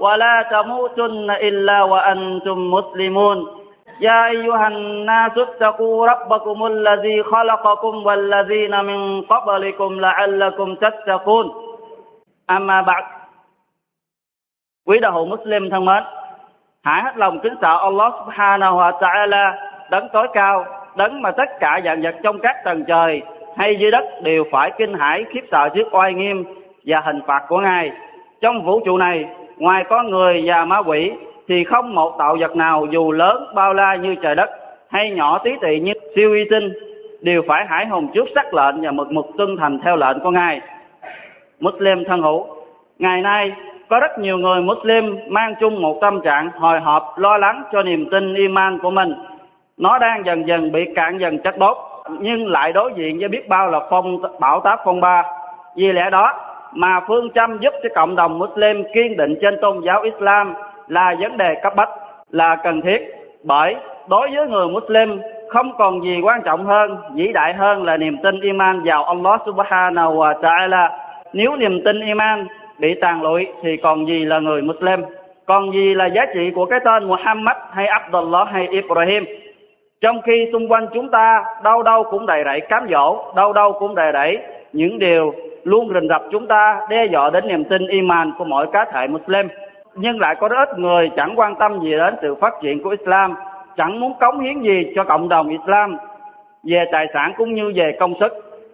ولا تموتن إلا وأنتم مسلمون يا أيها الناس اتقوا ربكم الذي خلقكم والذين من قبلكم لعلكم تتقون أما بعد Quý đạo hữu Muslim thân mến, hãy hết lòng kính sợ Allah subhanahu wa ta'ala, đấng tối cao, đấng mà tất cả dạng vật trong các tầng trời hay dưới đất đều phải kinh hãi khiếp sợ trước oai nghiêm và hình phạt của Ngài. Trong vũ trụ này, ngoài con người và ma quỷ, thì không một tạo vật nào dù lớn, bao la như trời đất, hay nhỏ tí tị như siêu y tinh, đều phải hải hùng trước sắc lệnh và mực mực tuân thành theo lệnh của ngài. Muslim thân hữu, ngày nay có rất nhiều người Muslim mang chung một tâm trạng hồi hộp, lo lắng cho niềm tin iman của mình. Nó đang dần dần bị cạn dần chất đốt nhưng lại đối diện với biết bao là phong bão táp phong ba. Vì lẽ đó mà phương châm giúp cho cộng đồng Muslim kiên định trên tôn giáo Islam là vấn đề cấp bách, là cần thiết. Bởi đối với người Muslim không còn gì quan trọng hơn, vĩ đại hơn là niềm tin iman vào Allah subhanahu wa ta'ala. Nếu niềm tin iman bị tàn lụi thì còn gì là người Muslim? Còn gì là giá trị của cái tên Muhammad hay Abdullah hay Ibrahim? Trong khi xung quanh chúng ta đâu đâu cũng đầy rẫy cám dỗ, đâu đâu cũng đầy rẫy những điều luôn rình rập chúng ta đe dọa đến niềm tin iman của mỗi cá thể Muslim. Nhưng lại có rất ít người chẳng quan tâm gì đến sự phát triển của Islam, chẳng muốn cống hiến gì cho cộng đồng Islam về tài sản cũng như về công sức.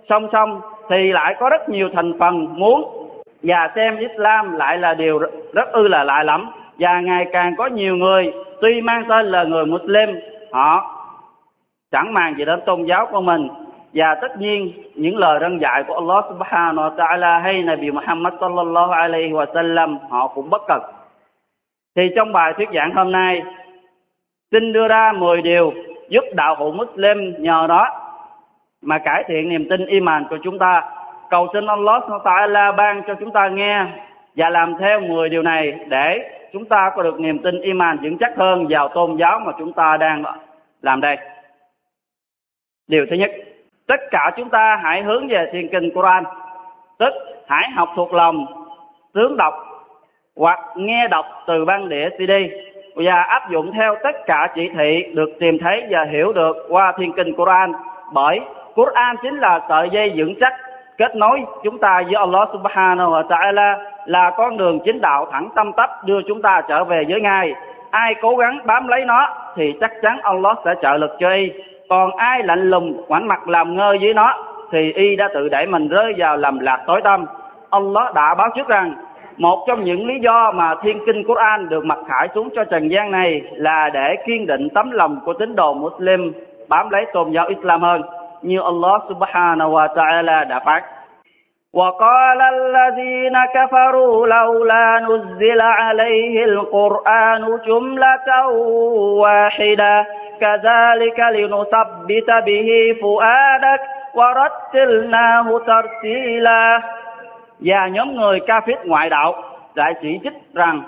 Song song thì lại có rất nhiều thành phần muốn và xem Islam lại là điều rất ư là lạ lắm và ngày càng có nhiều người tuy mang tên là người Muslim họ chẳng màng gì đến tôn giáo của mình và tất nhiên những lời răn dạy của Allah subhanahu wa ta'ala hay Nabi Muhammad sallallahu alaihi wa sallam họ cũng bất cần. Thì trong bài thuyết giảng hôm nay xin đưa ra 10 điều giúp đạo hữu Muslim nhờ đó mà cải thiện niềm tin iman của chúng ta. Cầu xin Allah subhanahu wa ta'ala ban cho chúng ta nghe và làm theo 10 điều này để chúng ta có được niềm tin iman vững chắc hơn vào tôn giáo mà chúng ta đang làm đây. Điều thứ nhất, tất cả chúng ta hãy hướng về thiền kinh Quran. Tức hãy học thuộc lòng, tướng đọc, hoặc nghe đọc từ băng đĩa CD và áp dụng theo tất cả chỉ thị được tìm thấy và hiểu được qua thiên kinh Quran. Bởi Quran chính là sợi dây vững chắc kết nối chúng ta với Allah Subhanahu wa Taala, là con đường chính đạo thẳng tâm tắp đưa chúng ta trở về với Ngài. Ai cố gắng bám lấy nó thì chắc chắn Allah sẽ trợ lực cho y còn ai lạnh lùng ngoảnh mặt làm ngơ với nó, thì y đã tự đẩy mình rơi vào lầm lạc tối tâm Allah đã báo trước rằng, một trong những lý do mà thiên kinh Quran được mặc khải xuống cho trần gian này là để kiên định tấm lòng của tín đồ Muslim bám lấy tôn giáo Islam hơn, như Allah subhanahu wa ta'ala đã phát وقال الذين كفروا لولا نزل عليه القرآن جملة واحدة كذلك لنثبت به فؤادك ورتلناه ترتيلا và nhóm người ca phết ngoại đạo lại chỉ trích rằng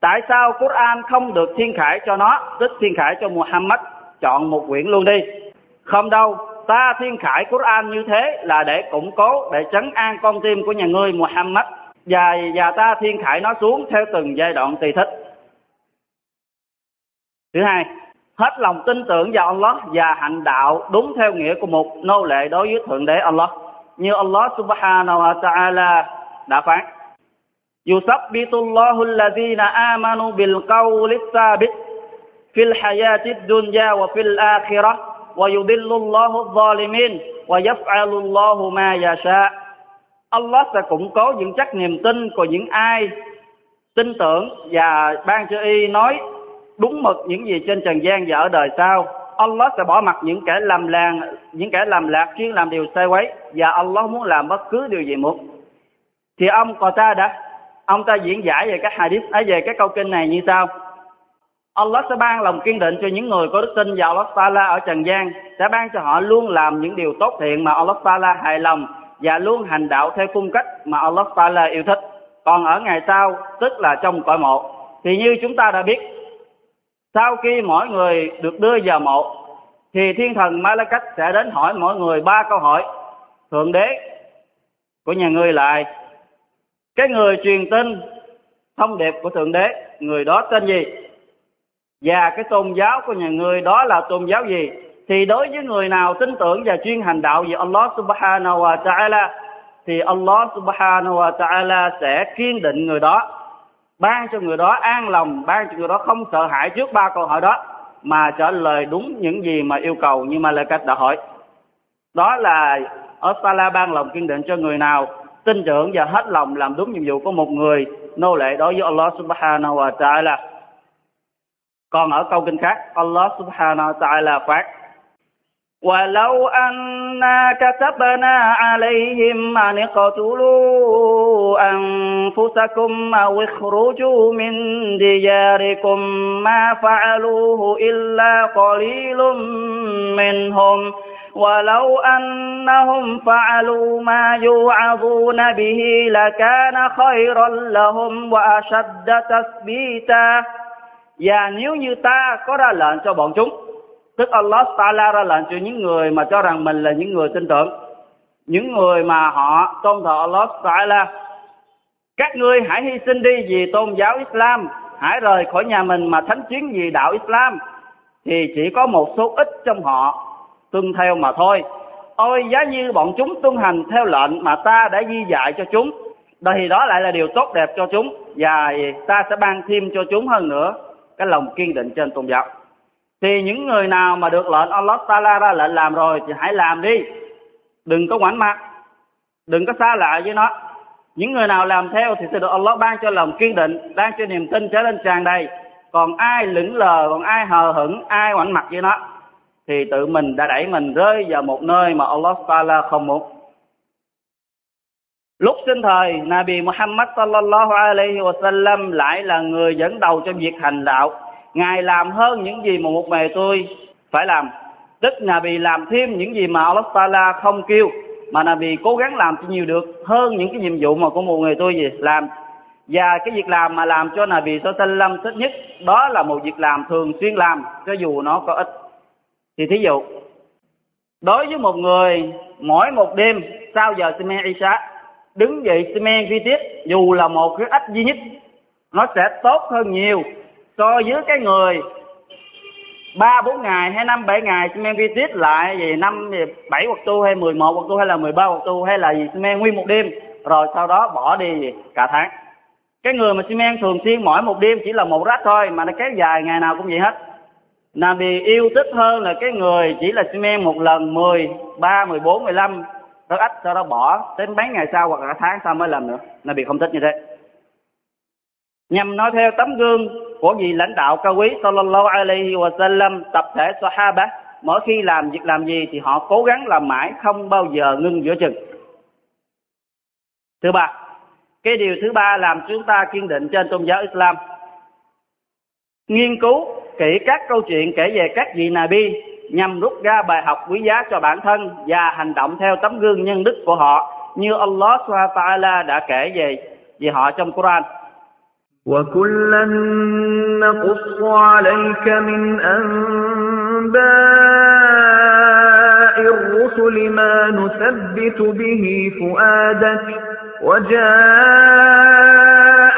tại sao Quran không được thiên khải cho nó tức thiên khải cho Muhammad chọn một quyển luôn đi không đâu ta thiên khải Quran như thế là để củng cố, để trấn an con tim của nhà ngươi Muhammad. Và và ta thiên khải nó xuống theo từng giai đoạn tùy thích. Thứ hai, hết lòng tin tưởng vào Allah và hành đạo đúng theo nghĩa của một nô lệ đối với thượng đế Allah. Như Allah subhanahu wa ta'ala đã phán Yusabbitullahu alladhina amanu bil qawli thabit, fil hayati dunya wa fil akhirah. ويضل الله الظالمين ويفعل الله ما يشاء Allah sẽ củng cố vững chắc niềm tin của những ai tin tưởng và ban cho y nói đúng mực những gì trên trần gian và ở đời sau Allah sẽ bỏ mặt những kẻ làm làng những kẻ làm lạc chuyên làm điều sai quấy và Allah muốn làm bất cứ điều gì muốn thì ông ta đã ông ta diễn giải về các hadith ấy về cái câu kinh này như sau Allah sẽ ban lòng kiên định cho những người có đức tin vào Allah Taala ở trần gian, sẽ ban cho họ luôn làm những điều tốt thiện mà Allah Taala hài lòng và luôn hành đạo theo cung cách mà Allah Taala yêu thích. Còn ở ngày sau, tức là trong cõi mộ, thì như chúng ta đã biết, sau khi mỗi người được đưa vào mộ, thì thiên thần Malakat sẽ đến hỏi mỗi người ba câu hỏi. Thượng đế của nhà ngươi lại, cái người truyền tin thông điệp của thượng đế, người đó tên gì? Và cái tôn giáo của nhà ngươi đó là tôn giáo gì? Thì đối với người nào tin tưởng và chuyên hành đạo về Allah subhanahu wa ta'ala, thì Allah subhanahu wa ta'ala sẽ kiên định người đó, ban cho người đó an lòng, ban cho người đó không sợ hãi trước ba câu hỏi đó, mà trả lời đúng những gì mà yêu cầu như mà lời cách đã hỏi. Đó là Allah ban lòng kiên định cho người nào tin tưởng và hết lòng làm đúng nhiệm vụ của một người nô lệ đối với Allah subhanahu wa ta'ala. Còn ở câu kinh khác Allah subhanahu wa ta'ala phát ولو أنا كتبنا عليهم أن اقتلوا أنفسكم أو اخرجوا من دياركم ما فعلوه إلا قليل منهم ولو أنهم فعلوا ما يوعظون به لكان خيرا لهم وأشد تثبيتا và nếu như ta có ra lệnh cho bọn chúng, tức Allah Taala ra lệnh cho những người mà cho rằng mình là những người tin tưởng, những người mà họ tôn thờ Allah Taala, các ngươi hãy hy sinh đi vì tôn giáo Islam, hãy rời khỏi nhà mình mà thánh chiến vì đạo Islam, thì chỉ có một số ít trong họ tuân theo mà thôi. Ôi, giá như bọn chúng tuân hành theo lệnh mà ta đã di dạy cho chúng, thì đó lại là điều tốt đẹp cho chúng, và ta sẽ ban thêm cho chúng hơn nữa cái lòng kiên định trên tôn giáo. Thì những người nào mà được lệnh Allah Taala ra lệnh làm rồi thì hãy làm đi. Đừng có ngoảnh mặt. Đừng có xa lạ với nó. Những người nào làm theo thì sẽ được Allah ban cho lòng kiên định, ban cho niềm tin trở lên tràn đầy. Còn ai lững lờ, còn ai hờ hững, ai ngoảnh mặt với nó, thì tự mình đã đẩy mình rơi vào một nơi mà Allah Taala không muốn. Lúc sinh thời, Nabi Muhammad sallallahu alaihi wa sallam lại là người dẫn đầu trong việc hành đạo. Ngài làm hơn những gì mà một bề tôi phải làm. Tức Nabi làm thêm những gì mà Allah Ta'ala không kêu. Mà Nabi cố gắng làm cho nhiều được hơn những cái nhiệm vụ mà của một người tôi gì làm. Và cái việc làm mà làm cho Nabi sallallahu thích nhất đó là một việc làm thường xuyên làm cho dù nó có ít. Thì thí dụ, đối với một người mỗi một đêm sau giờ Sime Isha đứng dậy men vi tiết, dù là một cái ách duy nhất, nó sẽ tốt hơn nhiều so với cái người ba, bốn ngày hay năm, bảy ngày men vi tiết lại về năm, bảy hoặc tu hay mười một hoặc tu hay là mười ba hoặc tu hay là gì men nguyên một đêm, rồi sau đó bỏ đi cả tháng. Cái người mà men thường xuyên mỗi một đêm chỉ là một rách thôi, mà nó kéo dài ngày nào cũng vậy hết. Là vì yêu thích hơn là cái người chỉ là men một lần mười ba, mười bốn, mười lăm rất ít, sau đó bỏ. Đến mấy ngày sau hoặc là tháng sau mới làm nữa. Nó bị không thích như thế. Nhằm nói theo tấm gương của vị lãnh đạo cao quý sallallahu alaihi wa sallam tập thể sahaba, mỗi khi làm việc làm gì thì họ cố gắng làm mãi, không bao giờ ngưng giữa chừng. Thứ ba. Cái điều thứ ba làm chúng ta kiên định trên tôn giáo Islam. Nghiên cứu kỹ các câu chuyện kể về các vị nabi nhằm rút ra bài học quý giá cho bản thân và hành động theo tấm gương nhân đức của họ như Allah subhanahu wa ta'ala đã kể về về họ trong Quran. وكلا نقص عليك من أنباء الرسل ما نثبت به فؤادك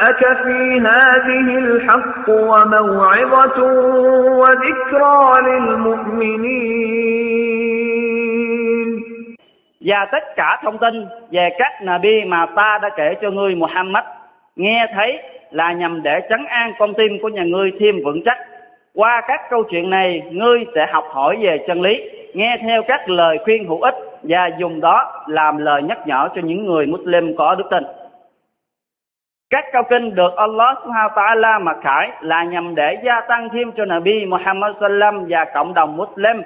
وجاءك في هذه الحق وموعظة وذكرى للمؤمنين Và tất cả thông tin về các Nabi mà ta đã kể cho ngươi Muhammad nghe thấy là nhằm để trấn an con tim của nhà ngươi thêm vững chắc. Qua các câu chuyện này, ngươi sẽ học hỏi về chân lý, nghe theo các lời khuyên hữu ích và dùng đó làm lời nhắc nhở cho những người Muslim có đức tin. Các câu kinh được Allah Subhanahu Ta'ala mặc khải là nhằm để gia tăng thêm cho Nabi Muhammad Sallam và cộng đồng Muslim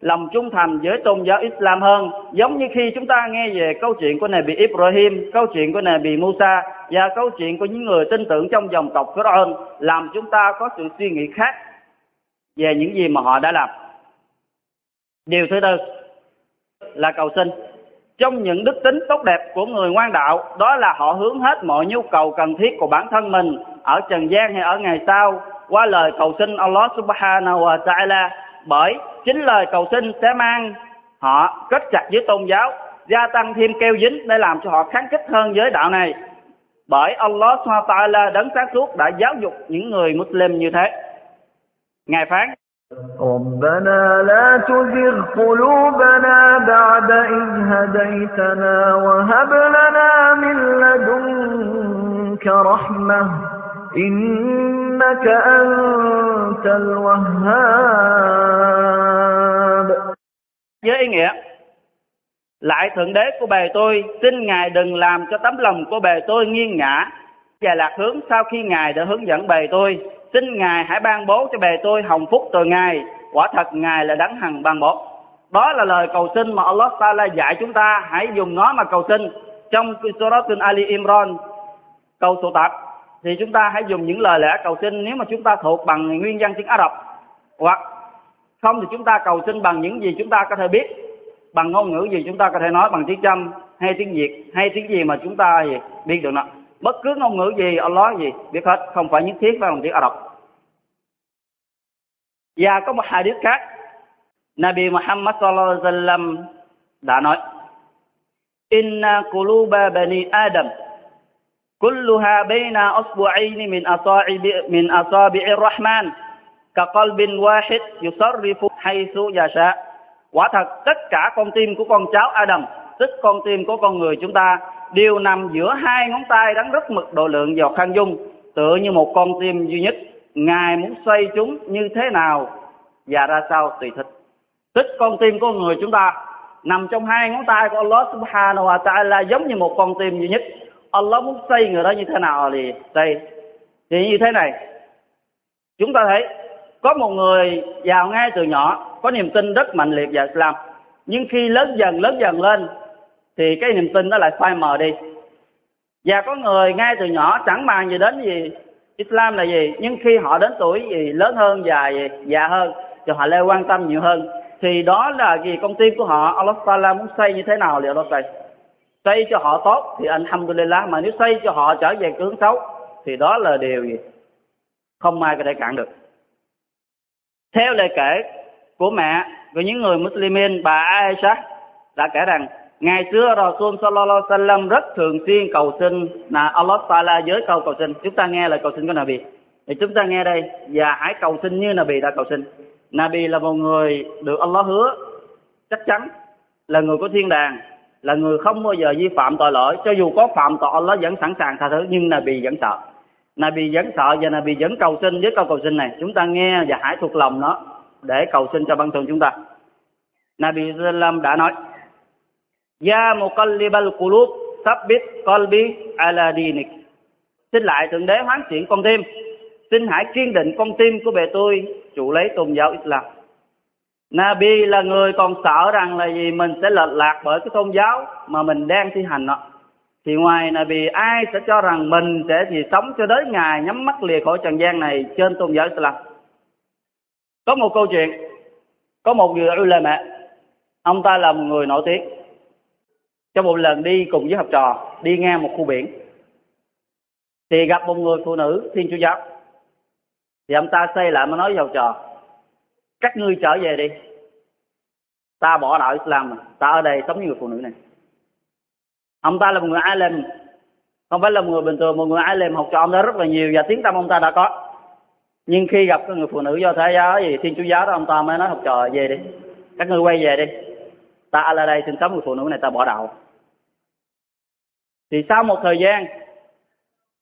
lòng trung thành với tôn giáo Islam hơn. Giống như khi chúng ta nghe về câu chuyện của Nabi Ibrahim, câu chuyện của Nabi Musa và câu chuyện của những người tin tưởng trong dòng tộc Pharaoh làm chúng ta có sự suy nghĩ khác về những gì mà họ đã làm. Điều thứ tư là cầu xin trong những đức tính tốt đẹp của người ngoan đạo, đó là họ hướng hết mọi nhu cầu cần thiết của bản thân mình ở trần gian hay ở ngày sau, qua lời cầu xin Allah subhanahu wa ta'ala. Bởi chính lời cầu xin sẽ mang họ kết chặt với tôn giáo, gia tăng thêm keo dính để làm cho họ kháng kích hơn với đạo này. Bởi Allah subhanahu wa ta'ala đấng sáng suốt đã giáo dục những người Muslim như thế. Ngài phán ربنا لا تزغ قلوبنا بعد إذ هديتنا وهب لنا من لدنك رحمة إنك أنت الوهاب với ý nghĩa lại thượng đế của bề tôi xin ngài đừng làm cho tấm lòng của bề tôi nghiêng ngã và lạc hướng sau khi ngài đã hướng dẫn bề tôi xin ngài hãy ban bố cho bề tôi hồng phúc từ ngài. Quả thật ngài là đấng hằng ban bố. Đó là lời cầu xin mà Allah Taala dạy chúng ta. Hãy dùng nó mà cầu xin. Trong Surat Ali Imran, câu số 8 thì chúng ta hãy dùng những lời lẽ cầu xin nếu mà chúng ta thuộc bằng nguyên văn tiếng Ả Rập. Hoặc không thì chúng ta cầu xin bằng những gì chúng ta có thể biết, bằng ngôn ngữ gì chúng ta có thể nói, bằng tiếng Chăm hay tiếng Việt hay tiếng gì mà chúng ta biết được nó bất cứ ngôn ngữ gì, Allah gì, biết hết, không phải nhất thiết phải bằng tiếng Ả Rập. Và có một hadith khác, Nabi Muhammad sallallahu alaihi wasallam đã nói, Inna quluba bani Adam, kulluha baina asbu'ain min asabi min asabi'ir rahman, ka qalbin wahid yusarrifu haythu yasha. Quả thật, tất cả con tim của con cháu Adam, tức con tim của con người chúng ta đều nằm giữa hai ngón tay đắng rất mực độ lượng vào khăn dung, tựa như một con tim duy nhất. Ngài muốn xoay chúng như thế nào và ra sao tùy thích. Tức con tim của người chúng ta nằm trong hai ngón tay của Allah subhanahu wa ta'ala giống như một con tim duy nhất. Allah muốn xây người đó như thế nào thì xây thì như thế này, chúng ta thấy có một người giàu ngay từ nhỏ, có niềm tin rất mạnh liệt vào Islam. Nhưng khi lớn dần lớn dần lên thì cái niềm tin nó lại phai mờ đi. Và có người ngay từ nhỏ chẳng màng gì đến gì. Islam là gì? Nhưng khi họ đến tuổi gì lớn hơn và gì, già hơn thì họ lại quan tâm nhiều hơn. Thì đó là gì? Con tim của họ Allah Taala muốn xây như thế nào thì Allah xây xây cho họ tốt thì alhamdulillah. Mà nếu xây cho họ trở về hướng xấu thì đó là điều gì? Không ai có thể cản được. Theo lời kể của mẹ của những người Muslimin bà Aisha đã kể rằng ngày xưa Rasul sallallahu alaihi wasallam rất thường xuyên cầu xin là Allah Taala giới câu cầu xin. Chúng ta nghe lời cầu xin của Nabi. Thì chúng ta nghe đây, và hãy cầu xin như Nabi đã cầu xin. Nabi là một người được Allah hứa, chắc chắn là người của thiên đàng, là người không bao giờ vi phạm tội lỗi. Cho dù có phạm tội, Allah vẫn sẵn sàng tha thứ, nhưng Nabi vẫn sợ. Nabi vẫn sợ và Nabi vẫn cầu xin với câu cầu xin này. Chúng ta nghe và hãy thuộc lòng nó để cầu xin cho bản thân chúng ta. Nabi Sallam đã nói Ya muqallibal qulub thabbit qalbi ala dinik Xin lại Thượng Đế hoán chuyển con tim Xin hãy kiên định con tim của bề tôi chủ lấy tôn giáo Islam Nabi là người còn sợ rằng là gì mình sẽ lệch lạc bởi cái tôn giáo mà mình đang thi hành đó. Thì ngoài Nabi ai sẽ cho rằng mình sẽ gì sống cho đến ngày nhắm mắt lìa khỏi trần gian này trên tôn giáo Islam. Có một câu chuyện, có một người ulama, ông ta là một người nổi tiếng. Trong một lần đi cùng với học trò, đi ngang một khu biển, thì gặp một người phụ nữ thiên chúa giáo. Thì ông ta xây lại mà nói với học trò, các ngươi trở về đi. Ta bỏ đạo Islam mà, ta ở đây sống như người phụ nữ này. Ông ta là một người alim, không phải là một người bình thường, một người alim học trò ông ta rất là nhiều và tiếng tâm ông ta đã có. Nhưng khi gặp cái người phụ nữ do thế giáo gì thiên chúa giáo đó ông ta mới nói học trò về đi. Các ngươi quay về đi. Ta ở lại đây sinh sống người phụ nữ này ta bỏ đạo thì sau một thời gian,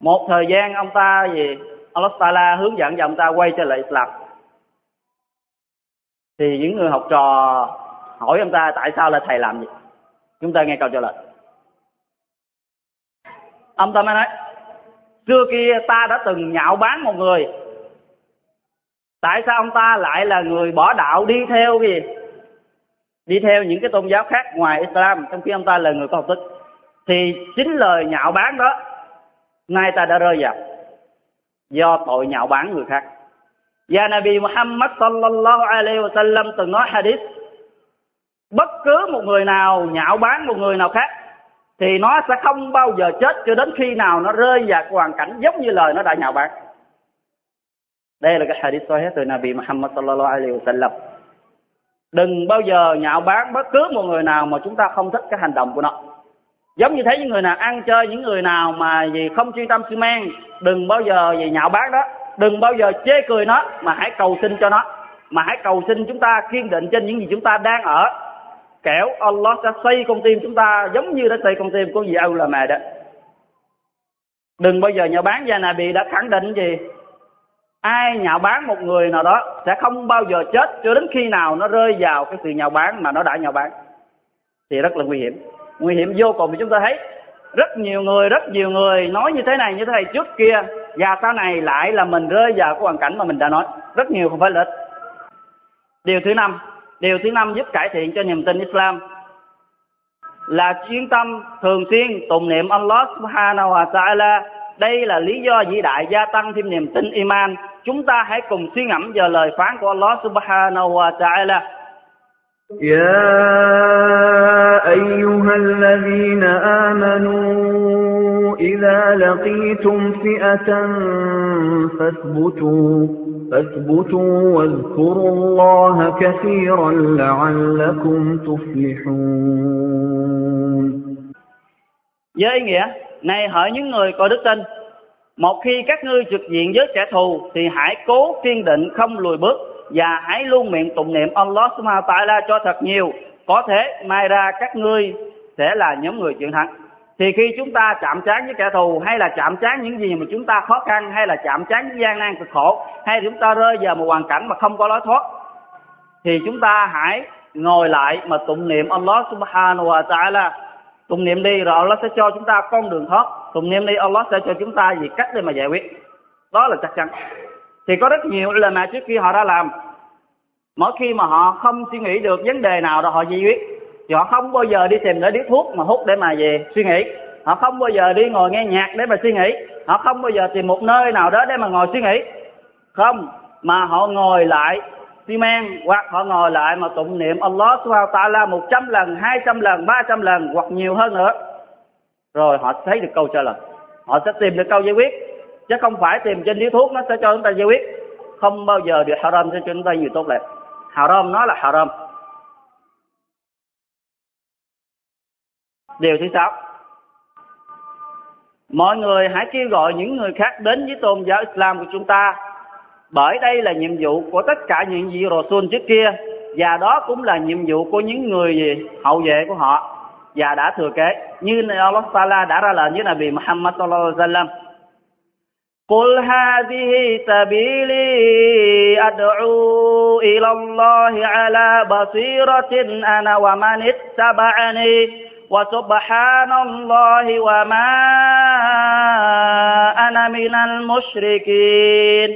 một thời gian ông ta gì, Allah Taala hướng dẫn cho ông ta quay trở lại Islam. Thì những người học trò hỏi ông ta tại sao là thầy làm gì? Chúng ta nghe câu trả lời. Ông ta mới nói, xưa kia ta đã từng nhạo báng một người. Tại sao ông ta lại là người bỏ đạo đi theo gì? Đi theo những cái tôn giáo khác ngoài Islam, trong khi ông ta là người có học thức thì chính lời nhạo báng đó nay ta đã rơi vào. Do tội nhạo báng người khác. Và Nabi Muhammad sallallahu alaihi wasallam từng nói hadith, bất cứ một người nào nhạo báng một người nào khác, thì nó sẽ không bao giờ chết cho đến khi nào nó rơi vào hoàn cảnh giống như lời nó đã nhạo báng. Đây là cái hadith sahih từ Nabi Muhammad sallallahu alaihi wasallam. Đừng bao giờ nhạo báng bất cứ một người nào mà chúng ta không thích cái hành động của nó giống như thế những người nào ăn chơi, những người nào mà gì không chuyên tâm xi men, đừng bao giờ gì nhạo báng đó, đừng bao giờ chê cười nó, mà hãy cầu xin cho nó. Mà hãy cầu xin chúng ta kiên định trên những gì chúng ta đang ở. Kẻo Allah sẽ xây con tim chúng ta giống như đã xây con tim của vị Âu là mẹ đó. Đừng bao giờ nhạo bán gia bị đã khẳng định gì? Ai nhạo bán một người nào đó sẽ không bao giờ chết cho đến khi nào nó rơi vào cái sự nhạo bán mà nó đã nhạo bán thì rất là nguy hiểm nguy hiểm vô cùng thì chúng ta thấy rất nhiều người, rất nhiều người nói như thế này, như thế này trước kia. Và sau này lại là mình rơi vào cái hoàn cảnh mà mình đã nói. Rất nhiều không phải là ít. Điều thứ năm, điều thứ năm giúp cải thiện cho niềm tin Islam là chuyên tâm thường xuyên tụng niệm Allah subhanahu wa ta'ala. Đây là lý do vĩ đại gia tăng thêm niềm tin iman. Chúng ta hãy cùng suy ngẫm vào lời phán của Allah subhanahu wa ta'ala. يا أيها الذين آمنوا إذا لقيتم فئة فاثبتوا فاثبتوا واذكروا الله كثيرا لعلكم تفلحون với ý nghĩa này hỡi những người có đức tin một khi các ngươi trực diện với kẻ thù thì hãy cố kiên định không lùi bước và hãy luôn miệng tụng niệm Allah Subhanahu wa ta'ala cho thật nhiều. Có thể mai ra các ngươi sẽ là nhóm người chiến thắng thì khi chúng ta chạm trán với kẻ thù, hay là chạm trán những gì mà chúng ta khó khăn, hay là chạm trán với gian nan cực khổ, hay chúng ta rơi vào một hoàn cảnh mà không có lối thoát, thì chúng ta hãy ngồi lại mà tụng niệm Allah Subhanahu wa ta'ala. Tụng niệm đi, rồi Allah sẽ cho chúng ta con đường thoát. Tụng niệm đi, Allah sẽ cho chúng ta gì? Cách để mà giải quyết. Đó là chắc chắn thì có rất nhiều lần mà trước khi họ đã làm mỗi khi mà họ không suy nghĩ được vấn đề nào đó họ giải quyết thì họ không bao giờ đi tìm để điếu thuốc mà hút để mà về suy nghĩ họ không bao giờ đi ngồi nghe nhạc để mà suy nghĩ họ không bao giờ tìm một nơi nào đó để mà ngồi suy nghĩ không mà họ ngồi lại xi men hoặc họ ngồi lại mà tụng niệm Allah subhanahu wa ta'ala 100 lần, 200 lần, 300 lần hoặc nhiều hơn nữa. Rồi họ thấy được câu trả lời. Họ sẽ tìm được câu giải quyết. Chứ không phải tìm trên điếu thuốc nó sẽ cho chúng ta giải quyết. Không bao giờ được haram sẽ cho chúng ta nhiều tốt đẹp. Haram nó là haram. Điều thứ sáu. Mọi người hãy kêu gọi những người khác đến với tôn giáo Islam của chúng ta bởi đây là nhiệm vụ của tất cả những vị Rasul trước kia, và đó cũng là nhiệm vụ của những người gì hậu vệ của họ và đã thừa kế như Allah Taala đã ra lệnh với Nabi Muhammad sallallahu alaihi wasallam قل هذه سبيلي أدعو إلى الله على بصيرة أنا ومن اتبعني وسبحان الله وما أنا من المشركين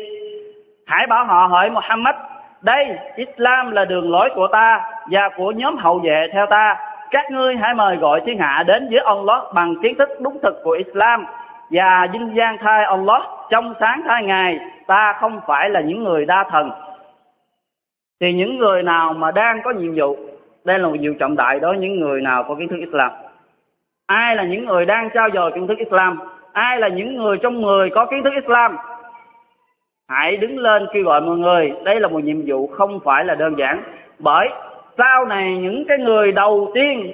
hãy bảo họ hỏi Muhammad đây Islam là đường lối của ta và của nhóm hậu vệ theo ta các ngươi hãy mời gọi thiên hạ đến với Allah bằng kiến thức đúng thực của Islam và vinh gian thay Allah, trong sáng thay ngài, ta không phải là những người đa thần. Thì những người nào mà đang có nhiệm vụ, đây là một nhiệm vụ trọng đại đối với những người nào có kiến thức Islam. Ai là những người đang trao dồi kiến thức Islam? Ai là những người trong người có kiến thức Islam? Hãy đứng lên kêu gọi mọi người. Đây là một nhiệm vụ không phải là đơn giản. Bởi sau này những cái người đầu tiên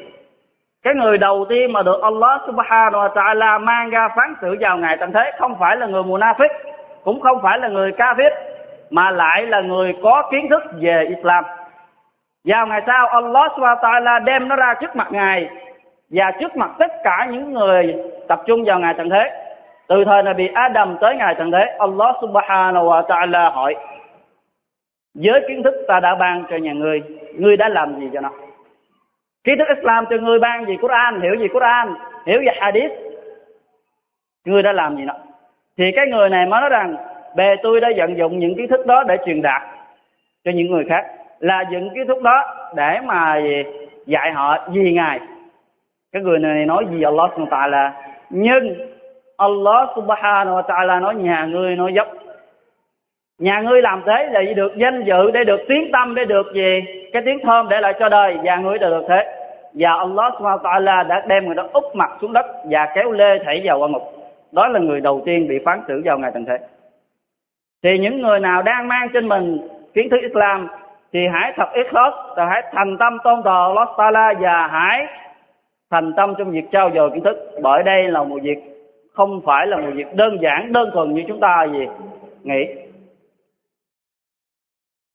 cái người đầu tiên mà được Allah subhanahu wa ta'ala mang ra phán xử vào ngày tận thế không phải là người munafik cũng không phải là người kafir, mà lại là người có kiến thức về Islam. Vào ngày sau, Allah subhanahu wa ta'ala đem nó ra trước mặt ngài và trước mặt tất cả những người tập trung vào ngày tận thế. Từ thời Nabi Adam tới ngày tận thế, Allah subhanahu wa ta'ala hỏi với kiến thức ta đã ban cho nhà ngươi ngươi đã làm gì cho nó? Kiến thức Islam cho ngươi ban gì Quran, hiểu gì Quran, hiểu về Hadith. Ngươi đã làm gì đó. thì cái người này mới nói rằng, bề tôi đã vận dụng những kiến thức đó để truyền đạt cho những người khác. Là những kiến thức đó để mà dạy họ gì ngài. Cái người này nói gì Allah subhanahu wa ta'ala. Nhưng Allah subhanahu wa ta'ala nói nhà ngươi nói dốc nhà ngươi làm thế để được danh dự, để được tiếng tâm, để được gì? Cái tiếng thơm để lại cho đời, và ngươi đều được thế. Và Allah subhanahu wa ta'ala đã đem người đó úp mặt xuống đất và kéo lê thảy vào quan ngục. Đó là người đầu tiên bị phán xử vào ngày tận thế. Thì những người nào đang mang trên mình kiến thức Islam thì hãy thật ikhlas và hãy thành tâm tôn thờ Allah Taala và hãy thành tâm trong việc trao dồi kiến thức. Bởi đây là một việc không phải là một việc đơn giản, đơn thuần như chúng ta gì nghĩ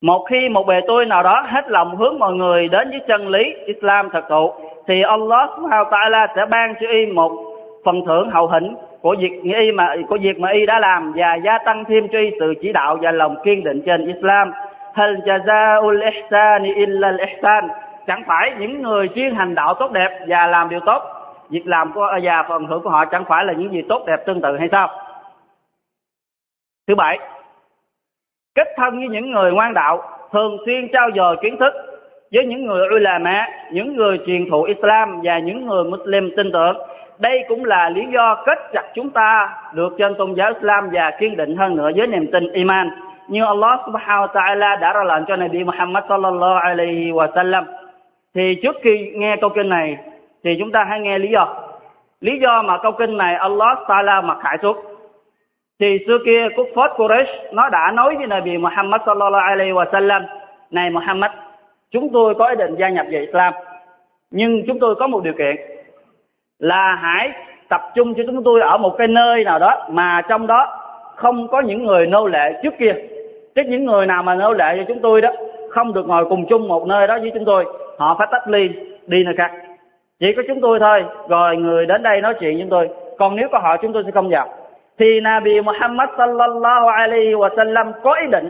một khi một bề tôi nào đó hết lòng hướng mọi người đến với chân lý Islam thật thụ thì Allah subhanahu ta'ala sẽ ban cho y một phần thưởng hậu hĩnh của việc y mà của việc mà y đã làm và gia tăng thêm cho y sự chỉ đạo và lòng kiên định trên Islam. Hal jazaul ihsani illa al ihsan. Chẳng phải những người chuyên hành đạo tốt đẹp và làm điều tốt, việc làm của và phần thưởng của họ chẳng phải là những gì tốt đẹp tương tự hay sao? Thứ bảy, kết thân với những người ngoan đạo thường xuyên trao dồi kiến thức với những người ulama, những người truyền thụ Islam và những người Muslim tin tưởng. Đây cũng là lý do kết chặt chúng ta được trên tôn giáo Islam và kiên định hơn nữa với niềm tin iman. Như Allah subhanahu wa ta'ala đã ra lệnh cho Nabi Muhammad sallallahu alaihi wa sallam. Thì trước khi nghe câu kinh này thì chúng ta hãy nghe lý do. Lý do mà câu kinh này Allah ta'ala mặc khải xuống thì xưa kia quốc phốt Quraysh nó đã nói với Nabi Muhammad sallallahu alaihi wa sallam, này Muhammad, chúng tôi có ý định gia nhập vào Islam, nhưng chúng tôi có một điều kiện, là hãy tập trung cho chúng tôi ở một cái nơi nào đó mà trong đó không có những người nô lệ trước kia. Chứ những người nào mà nô lệ cho chúng tôi đó, không được ngồi cùng chung một nơi đó với chúng tôi, họ phải tách ly, đi nơi khác. Chỉ có chúng tôi thôi, rồi người đến đây nói chuyện với chúng tôi. Còn nếu có họ, chúng tôi sẽ không vào thì Nabi Muhammad sallallahu alaihi wa sallam có ý định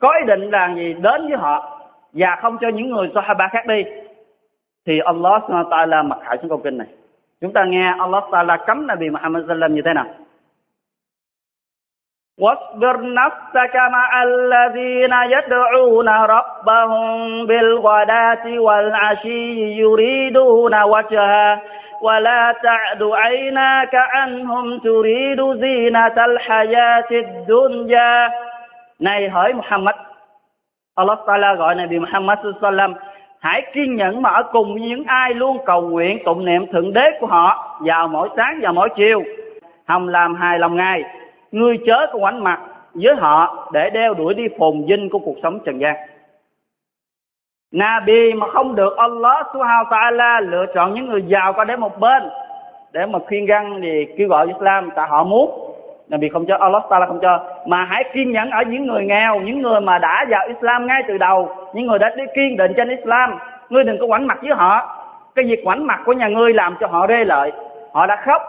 có ý định là gì đến với họ và không cho những người Sahaba khác đi thì Allah subhanahu wa ta'ala mặc khải xuống câu kinh này chúng ta nghe Allah ta'ala cấm Nabi Muhammad sallam như thế nào واصبر نفسك مع الذين يدعون ربهم بالغداة والعشي يريدون وجهه ولا تعد عيناك عنهم تريد زينة الحياة الدنيا này hỡi Muhammad Allah Taala gọi Nabi Muhammad sallam hãy kiên nhẫn mà ở cùng với những ai luôn cầu nguyện tụng niệm thượng đế của họ vào mỗi sáng và mỗi chiều hồng làm hài lòng ngài ngươi chớ có ngoảnh mặt với họ để đeo đuổi đi phồn vinh của cuộc sống trần gian Nabi mà không được Allah subhanahu wa ta'ala lựa chọn những người giàu qua để một bên, để mà khuyên răng thì kêu gọi Islam, tại họ muốn. Nabi không cho, Allah ta'ala không cho. Mà hãy kiên nhẫn ở những người nghèo, những người mà đã vào Islam ngay từ đầu, những người đã đi kiên định trên Islam. Ngươi đừng có quảnh mặt với họ. Cái việc quảnh mặt của nhà ngươi làm cho họ rê lợi. Họ đã khóc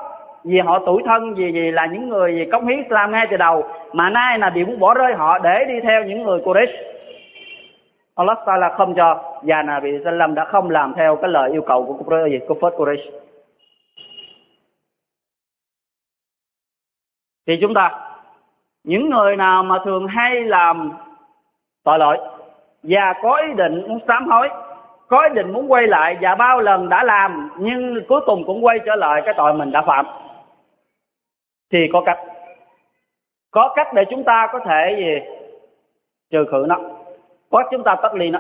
vì họ tuổi thân, vì gì là những người cống hiến Islam ngay từ đầu. Mà nay là bị muốn bỏ rơi họ để đi theo những người Quraysh. Allah Taala không cho và Nabi Sallam đã không làm theo cái lời yêu cầu của Quraysh gì? Của Phật Quraysh. Thì chúng ta, những người nào mà thường hay làm tội lỗi và có ý định muốn sám hối, có ý định muốn quay lại và bao lần đã làm nhưng cuối cùng cũng quay trở lại cái tội mình đã phạm, thì có cách. Có cách để chúng ta có thể gì? Trừ khử nó có chúng ta tách ly nó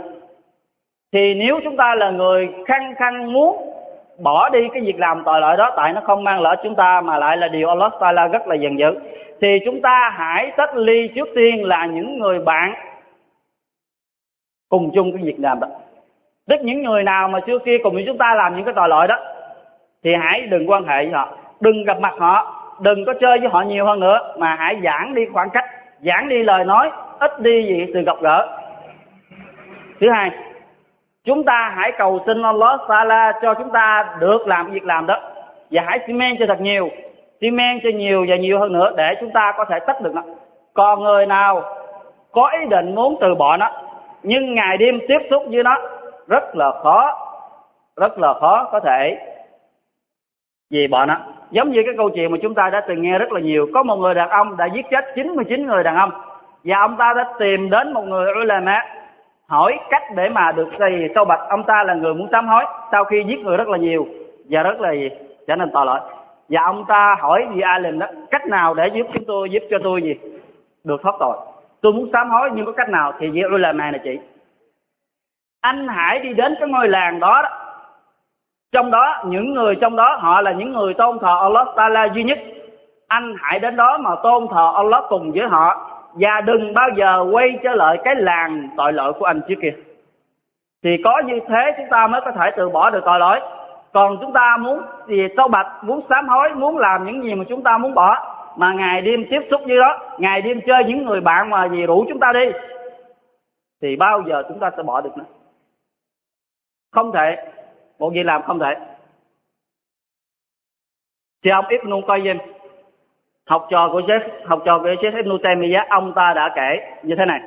thì nếu chúng ta là người khăng khăng muốn bỏ đi cái việc làm tội lỗi đó, tại nó không mang lợi chúng ta mà lại là điều Allah Taala rất là giận dữ, thì chúng ta hãy tách ly trước tiên là những người bạn cùng chung cái việc làm đó. Tức những người nào mà trước kia cùng với chúng ta làm những cái tội lỗi đó, thì hãy đừng quan hệ với họ, đừng gặp mặt họ, đừng có chơi với họ nhiều hơn nữa, mà hãy giảng đi khoảng cách, giảng đi lời nói, ít đi gì sự gặp gỡ thứ hai, chúng ta hãy cầu xin Allah Taala cho chúng ta được làm việc làm đó. Và hãy xi men cho thật nhiều, xi men cho nhiều và nhiều hơn nữa để chúng ta có thể tách được nó còn người nào có ý định muốn từ bỏ nó, nhưng ngày đêm tiếp xúc với nó, rất là khó, rất là khó có thể vì bỏ nó. Giống như cái câu chuyện mà chúng ta đã từng nghe rất là nhiều. Có một người đàn ông đã giết chết 99 người đàn ông, và ông ta đã tìm đến một người ulama hỏi cách để mà được gì? Sâu bạch ông ta là người muốn sám hối. Sau khi giết người rất là nhiều và rất là gì? Trở nên tội lỗi. Và ông ta hỏi vị alim đó cách nào để giúp chúng tôi giúp cho tôi gì? Được thoát tội. Tôi muốn sám hối nhưng có cách nào thì vị ulama này chị. Anh hãy đi đến cái ngôi làng đó, đó. Trong đó những người trong đó họ là những người tôn thờ Allah Taala duy nhất. Anh hãy đến đó mà tôn thờ Allah cùng với họ và đừng bao giờ quay trở lại cái làng tội lỗi của anh trước kia. Thì có như thế chúng ta mới có thể từ bỏ được tội lỗi. Còn chúng ta muốn gì sâu bạch, muốn sám hối, muốn làm những gì mà chúng ta muốn bỏ. Mà ngày đêm tiếp xúc như đó, ngày đêm chơi những người bạn mà gì rủ chúng ta đi, thì bao giờ chúng ta sẽ bỏ được nữa? Không thể. Một việc làm không thể. Thì ông Ibn Qayyim học trò của Sheikh học trò của Sheikh Ibn Taymiyyah ông ta đã kể như thế này.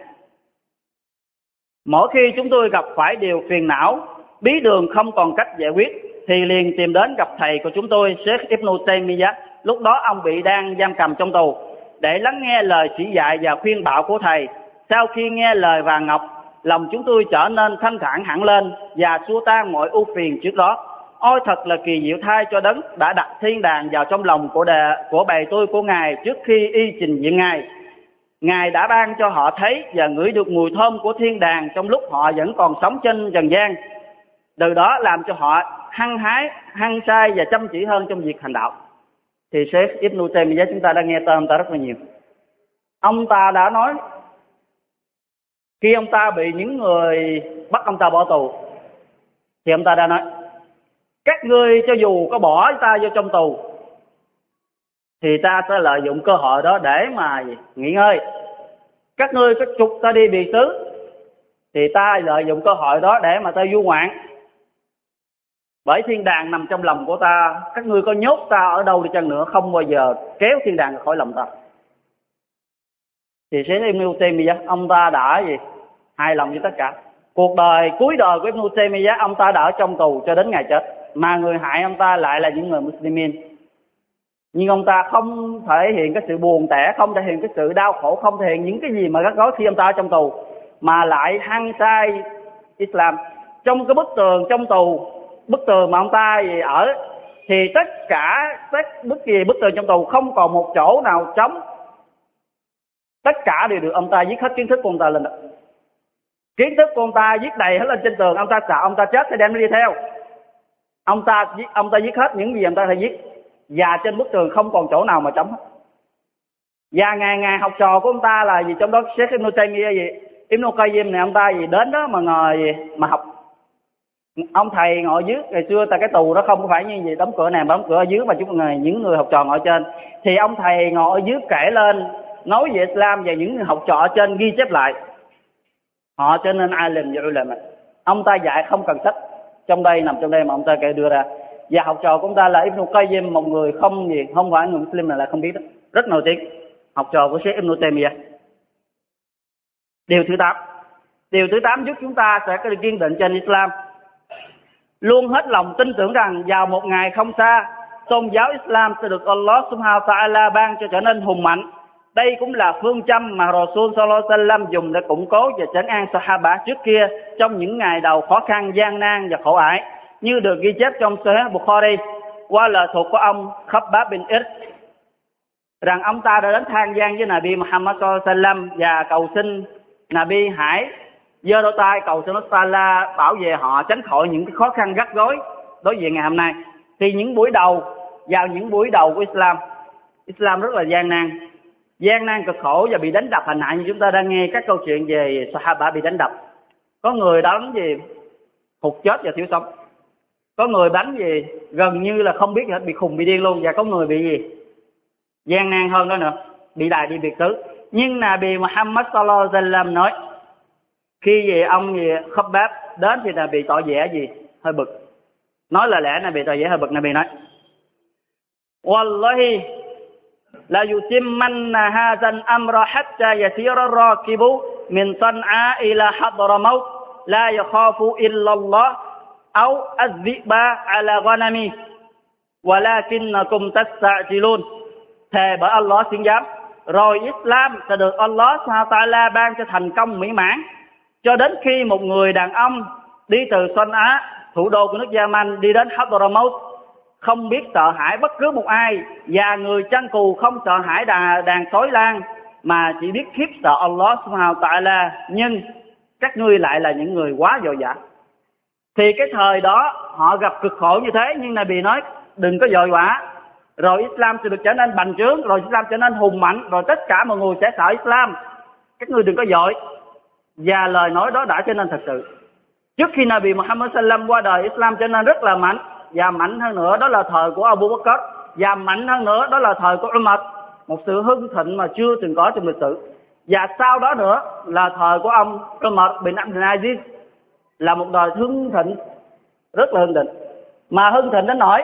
Mỗi khi chúng tôi gặp phải điều phiền não, bí đường không còn cách giải quyết, thì liền tìm đến gặp thầy của chúng tôi Sheikh Ibn Taymiyyah lúc đó ông bị đang giam cầm trong tù. Để lắng nghe lời chỉ dạy và khuyên bảo của thầy, sau khi nghe lời và ngọc, lòng chúng tôi trở nên thanh thản hẳn lên và xua tan mọi ưu phiền trước đó. Ôi thật là kỳ diệu thay cho đấng đã đặt thiên đàng vào trong lòng của đề, của bầy tôi của Ngài trước khi y trình diện Ngài. Ngài đã ban cho họ thấy và ngửi được mùi thơm của thiên đàng trong lúc họ vẫn còn sống trên trần gian. Từ đó làm cho họ hăng hái, hăng sai và chăm chỉ hơn trong việc hành đạo. Thì Sheikh Ibn Taymiyyah chúng ta đã nghe tên ông ta rất là nhiều. Ông ta đã nói khi ông ta bị những người bắt ông ta bỏ tù thì ông ta đã nói các ngươi cho dù có bỏ ta vô trong tù, thì ta sẽ lợi dụng cơ hội đó để mà nghỉ ngơi. Các ngươi có trục ta đi biệt xứ thì ta lợi dụng cơ hội đó để mà ta du ngoạn. Bởi thiên đàng nằm trong lòng của ta, các ngươi có nhốt ta ở đâu đi chăng nữa, không bao giờ kéo thiên đàng khỏi lòng ta. Thì sẽ Ibn Taymiyyah ông ta đã gì? Hài lòng với tất cả cuộc đời cuối đời của Ibn Taymiyyah, ông ta đã ở trong tù cho đến ngày chết. Mà người hại ông ta lại là những người Muslimin. Nhưng ông ta không thể hiện cái sự buồn tẻ, không thể hiện cái sự đau khổ, không thể hiện những cái gì mà gắt gói khi ông ta ở trong tù, mà lại hăng sai Islam. Trong cái bức tường trong tù, bức tường mà ông ta ở, thì tất cả tất bất kỳ bức tường trong tù không còn một chỗ nào trống. Tất cả đều được ông ta viết hết kiến thức của ông ta lên đó kiến thức của ông ta viết đầy hết lên trên tường, ông ta sợ ông ta chết thì đem nó đi theo. Ông ta viết, ông ta viết hết những gì ông ta phải viết. Và trên bức tường không còn chỗ nào mà trống hết. Và ngày ngày học trò của ông ta là gì? Trong đó Sheikh Ibn Taymiyyah gì? Ibn Qayyim này, ông ta gì? Đến đó mà ngồi gì mà học. Ông thầy ngồi dưới, ngày xưa tại cái tù đó không phải như gì đóng cửa này đóng cửa ở dưới mà chúng người, những người học trò ngồi trên. Thì ông thầy ngồi ở dưới kể lên, nói về Islam và những người học trò ở trên ghi chép lại họ trở nên alim và ulama. Ông ta dạy không cần sách. Trong đây, nằm trong đây mà ông ta kể đưa ra. Và học trò của ông ta là Ibn Qayyim, một người không gì, không phải người Muslim này là không biết đó. Rất nổi tiếng. Học trò của Sheikh Ibn Taymiyyah. Điều thứ tám. Điều thứ tám giúp chúng ta sẽ có được kiên định trên Islam. Luôn hết lòng tin tưởng rằng vào một ngày không xa, tôn giáo Islam sẽ được Allah Subhanahu wa Taala ban cho trở nên hùng mạnh đây cũng là phương châm mà Rasul Sallallahu Alaihi Wasallam dùng để củng cố và trấn an Sahaba trước kia trong những ngày đầu khó khăn, gian nan và khổ ải, như được ghi chép trong Sahih Bukhari qua lời thuộc của ông Khabbab bin Id rằng ông ta đã đến than gian với Nabi Muhammad Sallallahu Alaihi Wasallam và cầu xin Nabi hãy giơ đôi tay cầu xin Allah bảo vệ họ tránh khỏi những cái khó khăn gắt gối đối diện ngày hôm nay. Thì những buổi đầu vào những buổi đầu của Islam, Islam rất là gian nan gian nan cực khổ và bị đánh đập. Hành hạ như chúng ta đang nghe các câu chuyện về Sahaba bị đánh đập. Có người đánh gì hụt chết và thiếu sống. Có người đánh gì gần như là không biết gì hết, bị khùng, bị điên luôn. Và có người bị gì? Gian nan hơn đó nữa. Bị đài đi biệt xứ nhưng Nabi Muhammad sallallahu alaihi wasallam nói, khi về ông gì khắp bếp đến thì là bị tỏ vẻ gì? Hơi bực. Nói là lẽ là bị tỏ vẻ hơi bực. Nabi nói, Wallahi لا yutimmanna هذا amra حتى يسير ar-rakibu min San'a ila Hadramaut la yakhafu illa Allah au az-zi'ba ala ghanami. Walakinnakum tasta'jilun. Thề bởi Allah, xin giám rồi Islam sẽ được Allah Ta'ala ban cho thành công mỹ mãn. Cho đến khi một người đàn ông đi từ San'a thủ đô của nước Yemen đi đến Hadramaut không biết sợ hãi bất cứ một ai và người chăn cù không sợ hãi đà, đàn sói lan mà chỉ biết khiếp sợ Allah subhanahu tại ta'ala. Nhưng các ngươi lại là những người quá dội dã. Thì cái thời đó họ gặp cực khổ như thế nhưng Nabi nói đừng có dội vã rồi Islam sẽ được trở nên bành trướng rồi Islam trở nên hùng mạnh rồi tất cả mọi người sẽ sợ Islam. Các ngươi đừng có dội. Và lời nói đó đã trở nên thật sự. Trước khi Nabi Muhammad sallam qua đời Islam trở nên rất là mạnh và mạnh hơn nữa đó là thời của Abu Bakr. Và mạnh hơn nữa đó là thời của Umar. Một sự hưng thịnh mà chưa từng có trong lịch sử. Và sau đó nữa là thời của ông Umar bin Abdul Aziz. Là một đời hưng thịnh, rất là hưng thịnh. Mà hưng thịnh đến nỗi,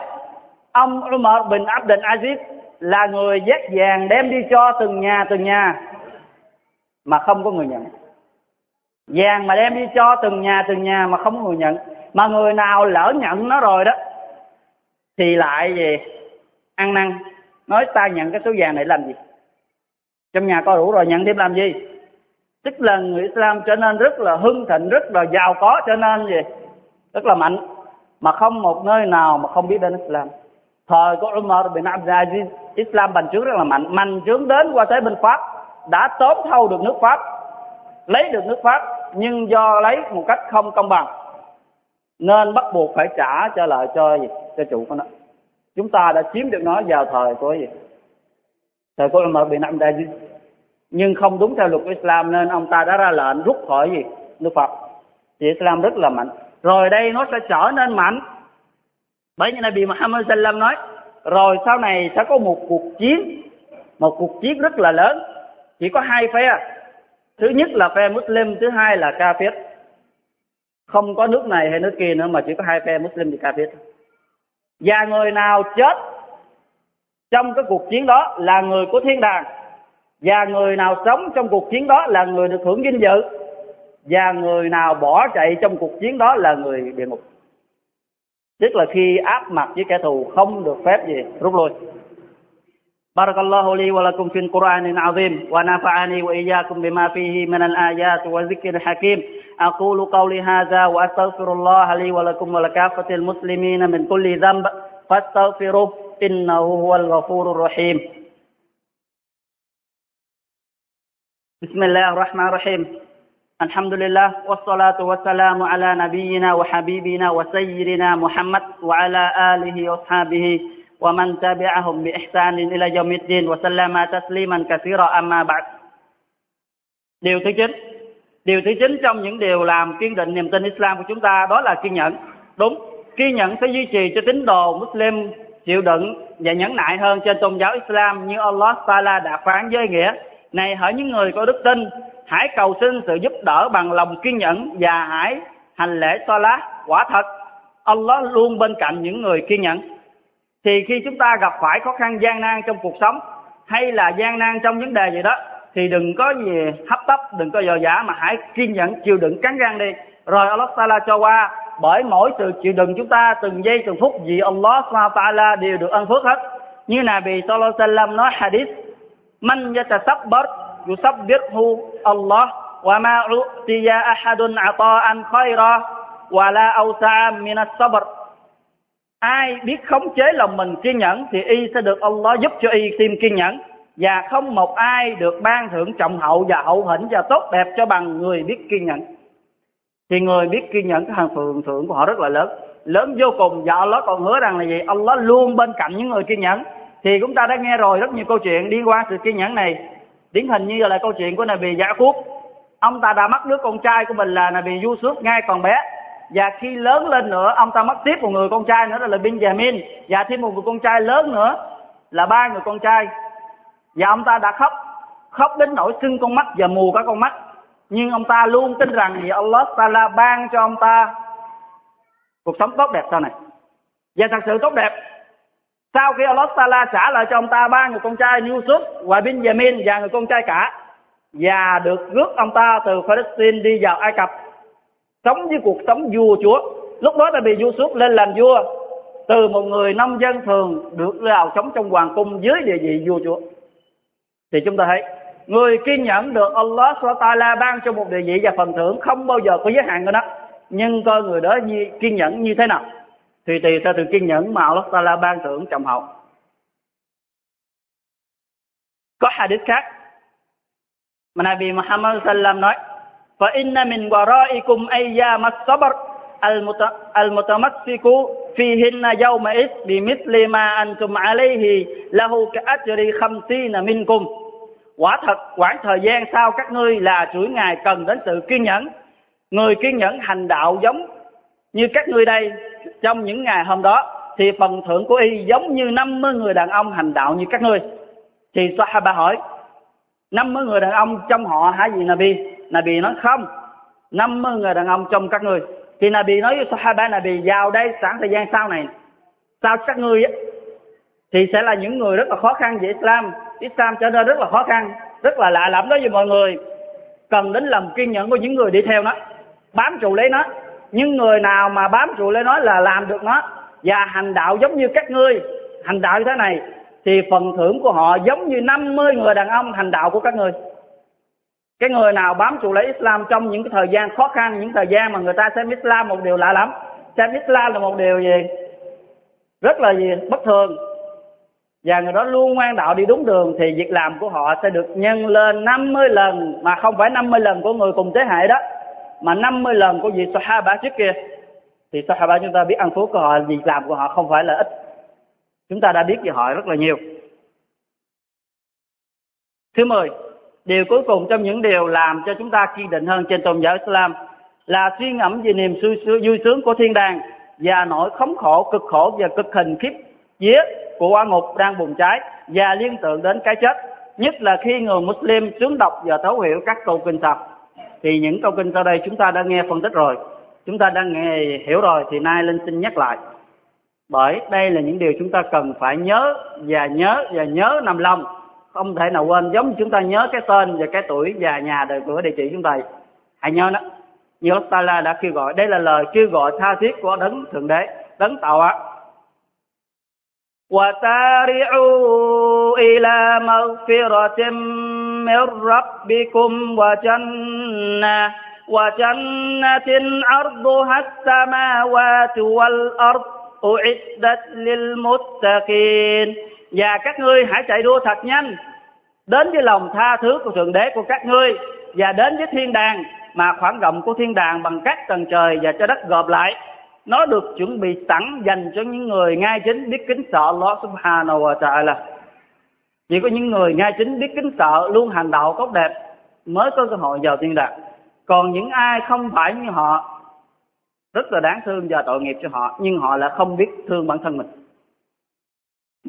ông Umar bin Abdul Aziz là người dắt vàng đem đi cho từng nhà từng nhà, mà không có người nhận. Vàng mà đem đi cho từng nhà từng nhà mà không có người nhận. Mà người nào lỡ nhận nó rồi đó thì lại gì ăn năn, nói ta nhận cái số vàng này làm gì? Trong nhà có đủ rồi, nhận thêm làm gì? Tức là người Islam trở nên rất là hưng thịnh, rất là giàu có, trở nên gì? Rất là mạnh. Mà không một nơi nào mà không biết đến Islam. Thời của Umar bin Abdul Aziz Islam bành trướng rất là mạnh. Mạnh trướng đến qua tới bên Pháp, đã tóm thâu được nước Pháp, lấy được nước Pháp, nhưng do lấy một cách không công bằng nên bắt buộc phải trả trở lại cho gì? Cho chủ của nó. Chúng ta đã chiếm được nó vào thời của gì? Thời của Umar bin Abdul Aziz. Nhưng không đúng theo luật của Islam nên ông ta đã ra lệnh rút khỏi gì? Nước Phật thì Islam rất là mạnh. Rồi đây nó sẽ trở nên mạnh. Bởi như Nabi Muhammad sallam nói, rồi sau này sẽ có một cuộc chiến. Một cuộc chiến rất là lớn. Chỉ có hai phe. Thứ nhất là phe Muslim, thứ hai là Kafir không có nước này hay nước kia nữa, mà chỉ có hai phe Muslim và Kafir và người nào chết trong cái cuộc chiến đó là người của thiên đàng. Và người nào sống trong cuộc chiến đó là người được hưởng vinh dự. Và người nào bỏ chạy trong cuộc chiến đó là người địa ngục. Tức là khi áp mặt với kẻ thù, không được phép gì, rút lui. بارك الله لي ولكم في القرآن العظيم ونفعني وإياكم بما فيه من الآيات والذكر الحكيم أقول قولي هذا وأستغفر الله لي ولكم ولكافة المسلمين من كل ذنب فاستغفروه إنه هو الغفور الرحيم بسم الله الرحمن الرحيم الحمد لله والصلاة والسلام على نبينا وحبيبنا وسيدنا محمد وعلى آله وأصحابه ومن تبعهم بإحسان إلى يوم الدين وسلم تسليما كثيرا أما بعد Điều thứ chín Điều thứ chín trong những điều làm kiên định niềm tin Islam của chúng ta đó là kiên nhẫn Đúng, kiên nhẫn sẽ duy trì cho tín đồ Muslim chịu đựng và nhẫn nại hơn trên tôn giáo Islam như Allah Ta'ala đã phán với nghĩa này hỡi những người có đức tin hãy cầu xin sự giúp đỡ bằng lòng kiên nhẫn và hãy hành lễ Salah quả thật Allah luôn bên cạnh những người kiên nhẫn thì khi chúng ta gặp phải khó khăn, gian nan trong cuộc sống, hay là gian nan trong vấn đề gì đó, thì đừng có gì hấp tấp, đừng có dò dã mà hãy kiên nhẫn, chịu đựng, cắn răng đi. Rồi Allah Ta'ala cho qua, bởi mỗi sự chịu đựng chúng ta từng giây, từng phút vì Allah Ta'ala đều được ân phước hết. Như Nabi Sallallahu Alaihi nói hadith, man yatasabbar yusabbirhu Allah, wa ma u'tiya ahadun ata'an khayra, wa la awsa'a min as-sabr ai biết khống chế lòng mình kiên nhẫn thì y sẽ được Allah giúp cho y thêm kiên nhẫn. Và không một ai được ban thưởng trọng hậu và hậu hĩnh và tốt đẹp cho bằng người biết kiên nhẫn. Thì người biết kiên nhẫn cái hàng phượng thưởng của họ rất là lớn. Lớn vô cùng và Allah còn hứa rằng là gì? Allah luôn bên cạnh những người kiên nhẫn. Thì chúng ta đã nghe rồi rất nhiều câu chuyện liên quan sự kiên nhẫn này. Điển hình như là câu chuyện của Nabi Yaqub. Ông ta đã mất đứa con trai của mình là Nabi Yusuf, ngay còn bé và khi lớn lên nữa, ông ta mất tiếp một người con trai nữa là Benjamin. Và thêm một người con trai lớn nữa, là ba người con trai. Và ông ta đã khóc khóc đến nỗi sưng con mắt và mù cả con mắt. Nhưng ông ta luôn tin rằng vì Allah Taala ban cho ông ta cuộc sống tốt đẹp sau này. Và thật sự tốt đẹp. Sau khi Allah Taala trả lại cho ông ta ba người con trai Yusuf và Benjamin và người con trai cả, và được rước ông ta từ Palestine đi vào Ai Cập sống với cuộc sống vua chúa. Lúc đó là bị Yusuf lên làm vua. Từ một người nông dân thường được vào sống trong hoàng cung dưới địa vị vua chúa. Thì chúng ta thấy người kiên nhẫn được Allah SWT ban cho một địa vị và phần thưởng không bao giờ có giới hạn của nó nhưng coi người đó như, kiên nhẫn như thế nào? Thì tùy theo sự kiên nhẫn mà Allah SWT ban thưởng trọng hậu. Có hadith khác. Mà Nabi Muhammad sallam nói فإن من ورائكم أيام الصبر المتمسك فيهن يومئذ بمثل ما أنتم عليه له كأجر خمسين منكم quả thật quãng thời gian sau các ngươi là chuỗi ngày cần đến sự kiên nhẫn. Người kiên nhẫn hành đạo giống như các ngươi đây trong những ngày hôm đó, thì phần thưởng của y giống như 50 người đàn ông hành đạo như các ngươi. Thì Sahaba hỏi 50 người đàn ông trong họ hả gì Nabi? Nabi nói, không 50 người đàn ông trong các người. thì Nabi nói với Sahaba, Nabi, vào đây sẵn thời gian sau này. Sau các ngươi thì sẽ là những người rất là khó khăn về Islam. Islam trở nên rất là khó khăn, rất là lạ lẫm đối với mọi người. Cần đến lòng kiên nhẫn của những người đi theo nó, bám trụ lấy nó. Những người nào mà bám trụ lấy nó là làm được nó. Và hành đạo giống như các ngươi, hành đạo như thế này, thì phần thưởng của họ giống như 50 người đàn ông hành đạo của các ngươi cái người nào bám trụ lấy Islam trong những cái thời gian khó khăn, những thời gian mà người ta xem Islam một điều lạ lắm. Xem Islam là một điều gì? Rất là gì? Bất thường. Và người đó luôn ngoan đạo đi đúng đường thì việc làm của họ sẽ được nhân lên 50 lần, mà không phải 50 lần của người cùng thế hệ đó, mà 50 lần của vị Sahaba trước kia. Thì Sahaba chúng ta biết ăn phúc của họ, việc làm của họ không phải là ít. Chúng ta đã biết về họ rất là nhiều. Thứ mười điều cuối cùng trong những điều làm cho chúng ta kiên định hơn trên tôn giáo Islam là suy ngẫm về niềm vui sướng của thiên đàng và nỗi khống khổ, cực khổ và cực hình khiếp vía của quả ngục đang bùng cháy và liên tưởng đến cái chết, nhất là khi người Muslim sướng đọc và thấu hiểu các câu kinh thật thì những câu kinh sau đây chúng ta đã nghe phân tích rồi. Chúng ta đã nghe, hiểu rồi thì nay linh xin nhắc lại. Bởi đây là những điều chúng ta cần phải nhớ và nhớ và nhớ nằm lòng không thể nào quên giống như chúng ta nhớ cái tên và cái tuổi và nhà đời cửa địa chỉ chúng ta hãy nhớ đó như Allah đã kêu gọi đây là lời kêu gọi tha thiết của đấng thượng đế đấng tạo hóa وسارعوا إلى مغفرة من ربكم وجنة وجنة عرضها السماوات والأرض أعدت للمتقين và các ngươi hãy chạy đua thật nhanh, đến với lòng tha thứ của thượng đế của các ngươi, và đến với thiên đàng, mà khoảng rộng của thiên đàng bằng các tầng trời và cho đất gộp lại. Nó được chuẩn bị sẵn dành cho những người ngay chính biết kính sợ Allah subhanahu wa ta'ala. Chỉ có những người ngay chính biết kính sợ luôn hành đạo tốt đẹp mới có cơ hội vào thiên đàng. Còn những ai không phải như họ, rất là đáng thương và tội nghiệp cho họ, nhưng họ lại không biết thương bản thân mình.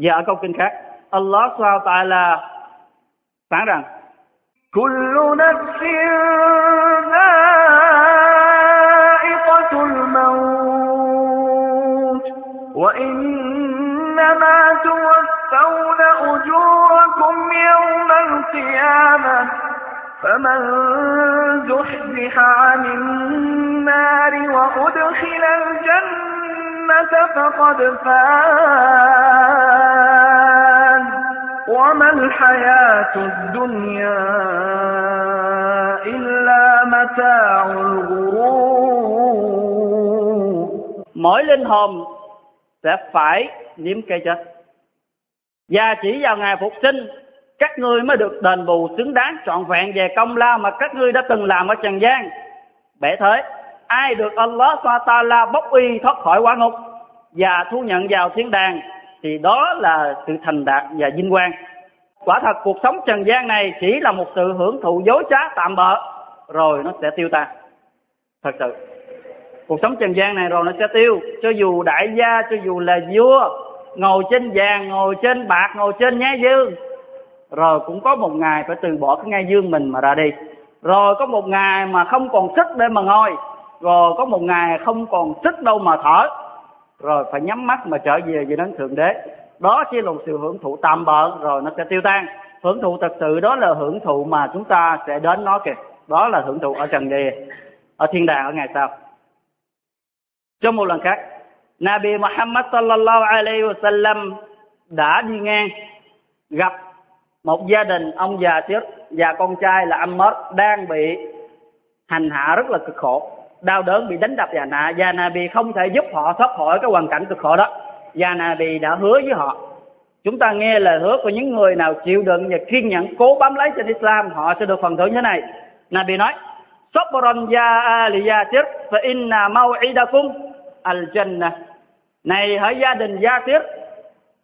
Ở câu kinh khác. Allah subhanahu wa ta'ala phán rằng كل نفس ذائقة الموت وإنما توفون أجوركم يوم القيامة فمن زحزح عن النار وأدخل الجنة فقد فاز وما الحياة الدنيا إلا متاع الغرور mỗi linh hồn sẽ phải nếm cây chết và chỉ vào ngày phục sinh các ngươi mới được đền bù xứng đáng trọn vẹn về công lao mà các ngươi đã từng làm ở trần gian bể thế ai được Allah Taala bốc uy thoát khỏi quả ngục và thu nhận vào thiên đàng, thì đó là sự thành đạt và vinh quang. Quả thật, cuộc sống trần gian này chỉ là một sự hưởng thụ dối trá tạm bợ, rồi nó sẽ tiêu tan. Thật sự, cuộc sống trần gian này rồi nó sẽ tiêu. Cho dù đại gia, cho dù là vua, ngồi trên vàng, ngồi trên bạc, ngồi trên nhái dương, rồi cũng có một ngày phải từ bỏ cái ngai dương mình mà ra đi. Rồi có một ngày mà không còn sức để mà ngồi rồi có một ngày không còn sức đâu mà thở. Rồi phải nhắm mắt mà trở về với đấng thượng đế. Đó chỉ là một sự hưởng thụ tạm bợ, rồi nó sẽ tiêu tan. Hưởng thụ thật sự đó là hưởng thụ mà chúng ta sẽ đến nó kìa. Đó là hưởng thụ ở trần địa ở thiên đàng ở ngày sau. Trong một lần khác. Nabi Muhammad sallallahu alaihi wasallam đã đi ngang, gặp một gia đình ông già trước và con trai là Ammar đang bị hành hạ rất là cực khổ đau đớn bị đánh đập và nạ và Nabi không thể giúp họ thoát khỏi cái hoàn cảnh cực khổ đó. Và Nabi đã hứa với họ. Chúng ta nghe lời hứa của những người nào chịu đựng và kiên nhẫn, cố bám lấy trên Islam, họ sẽ được phần thưởng như này. Nabi nói, Sabran ya ali Yasir fa inna maw'idakum al jannah này hỡi gia đình gia Yasir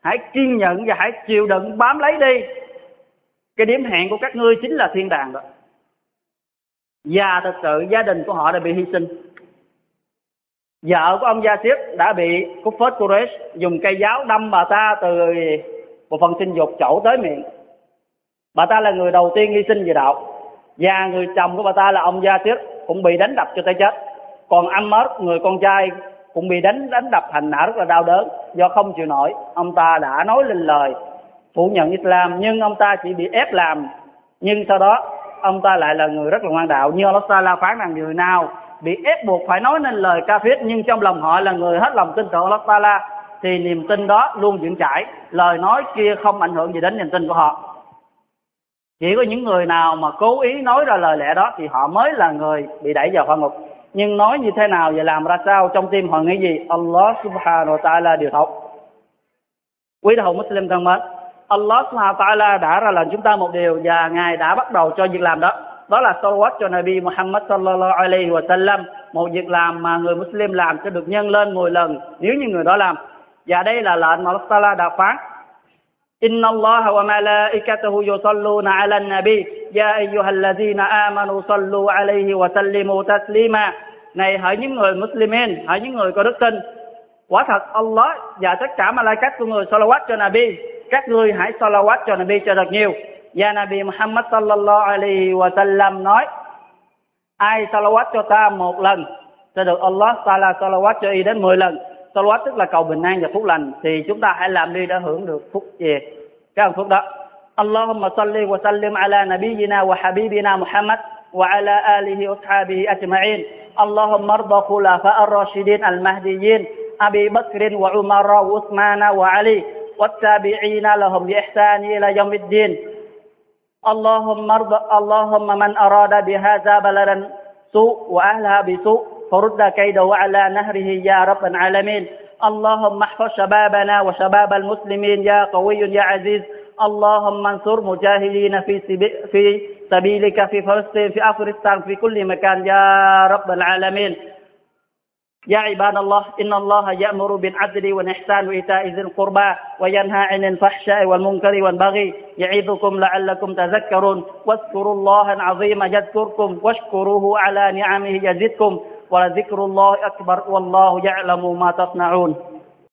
hãy kiên nhẫn và hãy chịu đựng bám lấy đi. Cái điểm hẹn của các ngươi chính là thiên đàng đó và thật sự gia đình của họ đã bị hy sinh. Vợ của ông Gia tiếp đã bị Cúc Phết Quraysh dùng cây giáo đâm bà ta từ một phần sinh dục chậu tới miệng. Bà ta là người đầu tiên hy sinh về đạo. Và người chồng của bà ta là ông Gia tiếp cũng bị đánh đập cho tới chết. Còn anh mất người con trai, cũng bị đánh đánh đập hành hạ rất là đau đớn. Do không chịu nổi, ông ta đã nói lên lời phủ nhận Islam. Nhưng ông ta chỉ bị ép làm. Nhưng sau đó ông ta lại là người rất là ngoan đạo. Như Allah Taala phán rằng người nào bị ép buộc phải nói nên lời ca thuyết nhưng trong lòng họ là người hết lòng tin tưởng Allah Taala thì niềm tin đó luôn vững chãi. Lời nói kia không ảnh hưởng gì đến niềm tin của họ. Chỉ có những người nào mà cố ý nói ra lời lẽ đó thì họ mới là người bị đẩy vào hỏa ngục. Nhưng nói như thế nào và làm ra sao trong tim họ nghĩ gì? Allah subhanahu wa ta'ala điều thấu quý đạo Muslim thân mến Allah subhanahu wa ta'ala đã ra lệnh chúng ta một điều và Ngài đã bắt đầu cho việc làm đó. Đó là salawat cho Nabi Muhammad sallallahu alaihi wa sallam. Một việc làm mà người Muslim làm sẽ được nhân lên 10 lần nếu như người đó làm. Và đây là lệnh mà Allah ta'ala đã phán. Inna Allah wa malaikatahu yusalluna ala nabi Ya ayyuhallazina amanu sallu alaihi wa sallimu taslima Này hỡi những người Muslimin, hỡi những người có đức tin Quả thật Allah và tất cả malaikat của người salawat cho Nabi các ngươi hãy salawat cho Nabi cho thật nhiều và Nabi Muhammad sallallahu alaihi wa sallam nói ai salawat cho ta một lần sẽ được Allah Taala salawat cho y đến 10 lần salawat tức là cầu bình an và phúc lành thì chúng ta hãy làm đi để hưởng được phúc gì cái phúc đó اللهم صل وسلم على نبينا وحبيبنا محمد وعلى آله وأصحابه أجمعين اللهم ارض خلفاء الراشدين المهديين أبي بكر وعمر وعثمان وعلي والتابعين لهم بإحسان إلى يوم الدين. اللهم ارض اللهم من أراد بهذا بلدا سوء وأهلها بسوء فرد كيده على نهره يا رب العالمين. اللهم احفظ شبابنا وشباب المسلمين يا قوي يا عزيز. اللهم انصر مجاهدين في في سبيلك في فلسطين في أفغانستان في كل مكان يا رب العالمين. يا عباد الله إن الله يأمر بالعدل والإحسان وإيتاء ذي القربى وينهى عن الفحشاء والمنكر والبغي يعظكم لعلكم تذكرون. واذكروا الله العظيم يذكركم واشكروه على نعمه يزدكم ولذكر الله أكبر والله يعلم ما تصنعون.